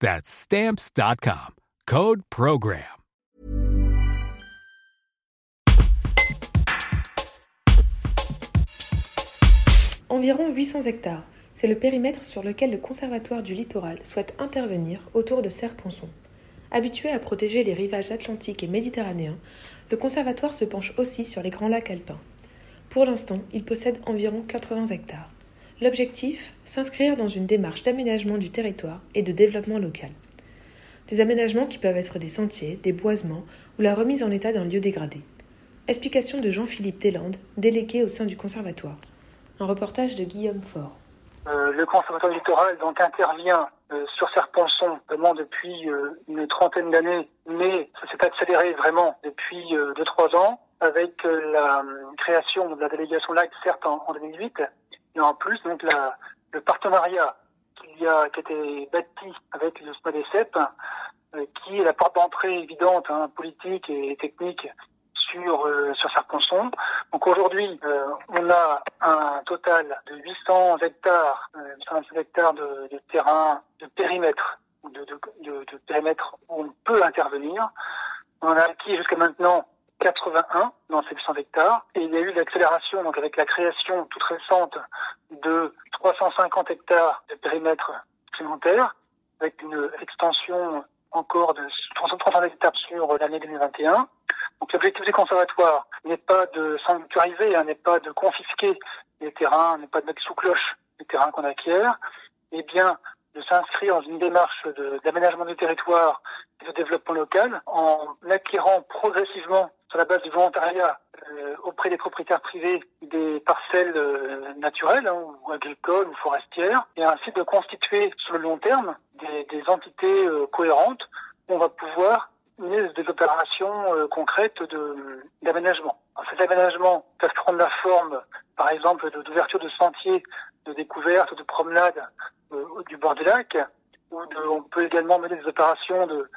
That's stamps.com. Code Program. Environ 800 hectares. C'est le périmètre sur lequel le Conservatoire du littoral souhaite intervenir autour de Serre-Ponçon. Habitué à protéger les rivages atlantiques et méditerranéens, le Conservatoire se penche aussi sur les grands lacs alpins. Pour l'instant, il possède environ 80 hectares. L'objectif S'inscrire dans une démarche d'aménagement du territoire et de développement local. Des aménagements qui peuvent être des sentiers, des boisements ou la remise en état d'un lieu dégradé. Explication de Jean-Philippe Deslandes, délégué au sein du conservatoire. Un reportage de Guillaume Faure. Euh, le conservatoire littoral donc intervient euh, sur Serponçon vraiment depuis euh, une trentaine d'années, mais ça s'est accéléré vraiment depuis 2-3 ans avec la création de la délégation LAC, certes en, en 2008, et en plus donc la, le partenariat qu'il y a qui a été bâti avec le SMADECEP, qui est la porte d'entrée évidente, hein, politique et technique sur euh, sur Serponçon. Donc aujourd'hui, euh, on a un total de 800 hectares, euh, hectares de, de, terrain, de périmètre, de, de, de, périmètre où on peut intervenir. On a acquis jusqu'à maintenant 81 dans ces 800 hectares et il y a eu l'accélération donc avec la création toute récente de 350 hectares de périmètre supplémentaire avec une extension encore de 330 hectares sur l'année 2021. Donc l'objectif du conservatoire n'est pas de sanctuariser, hein, n'est pas de confisquer les terrains, n'est pas de mettre sous cloche les terrains qu'on acquiert, mais bien de s'inscrire dans une démarche d'aménagement du territoire et de développement local en acquérant progressivement sur la base du volontariat euh, auprès des propriétaires privés des parcelles euh, naturelles hein, ou agricoles ou forestières et ainsi de constituer sur le long terme des, des entités euh, cohérentes où on va pouvoir mener des opérations euh, concrètes d'aménagement. Ces aménagements peuvent prendre la forme, par exemple, d'ouverture de, sentiers, de découverte, de promenade euh, du bord du lac, de, on peut également mener des opérations de,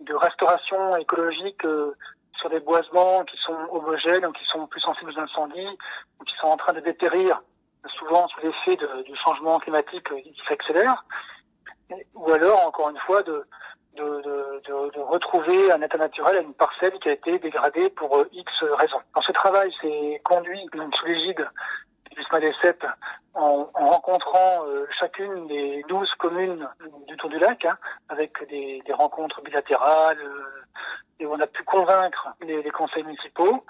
de restauration écologique euh, sur des boisements qui sont homogènes ou qui sont plus sensibles aux incendies ou qui sont en train de dépérir souvent sous l'effet du changement climatique qui s'accélère ou alors encore une fois de, de, de, retrouver un état naturel à une parcelle qui a été dégradée pour euh, X raisons. Dans ce travail s'est conduit sous l'égide du SMADECEP en, en rencontrant euh, chacune des douze communes du Tour du Lac, hein, avec des, des, rencontres bilatérales, euh, et on a pu convaincre les, les conseils municipaux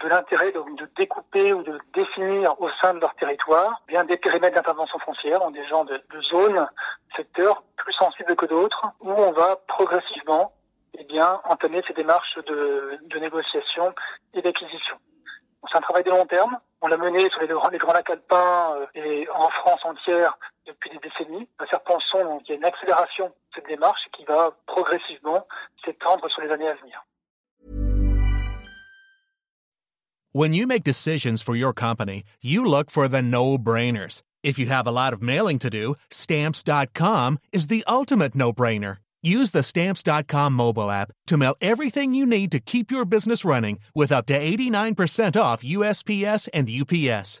de l'intérêt de, de, découper ou de définir au sein de leur territoire bien des périmètres d'intervention foncière, donc des gens de, de zones, secteurs plus sensibles que d'autres, où on va progressivement eh bien, entamer ces démarches de, de négociation et d'acquisition. C'est un travail de long terme. On l'a mené sur les, les grands lacs alpins euh, et en France entière depuis des décennies. À Serpenson, donc, y a une accélération de cette démarche qui va progressivement s'étendre sur les années à venir. When you make decisions for your company, you look for the no-brainers. If you have a lot of mailing to do, stamps.com is the ultimate no-brainer. Use the Stamps.com mobile app to mail everything you need to keep your business running with up to 89% off USPS and UPS.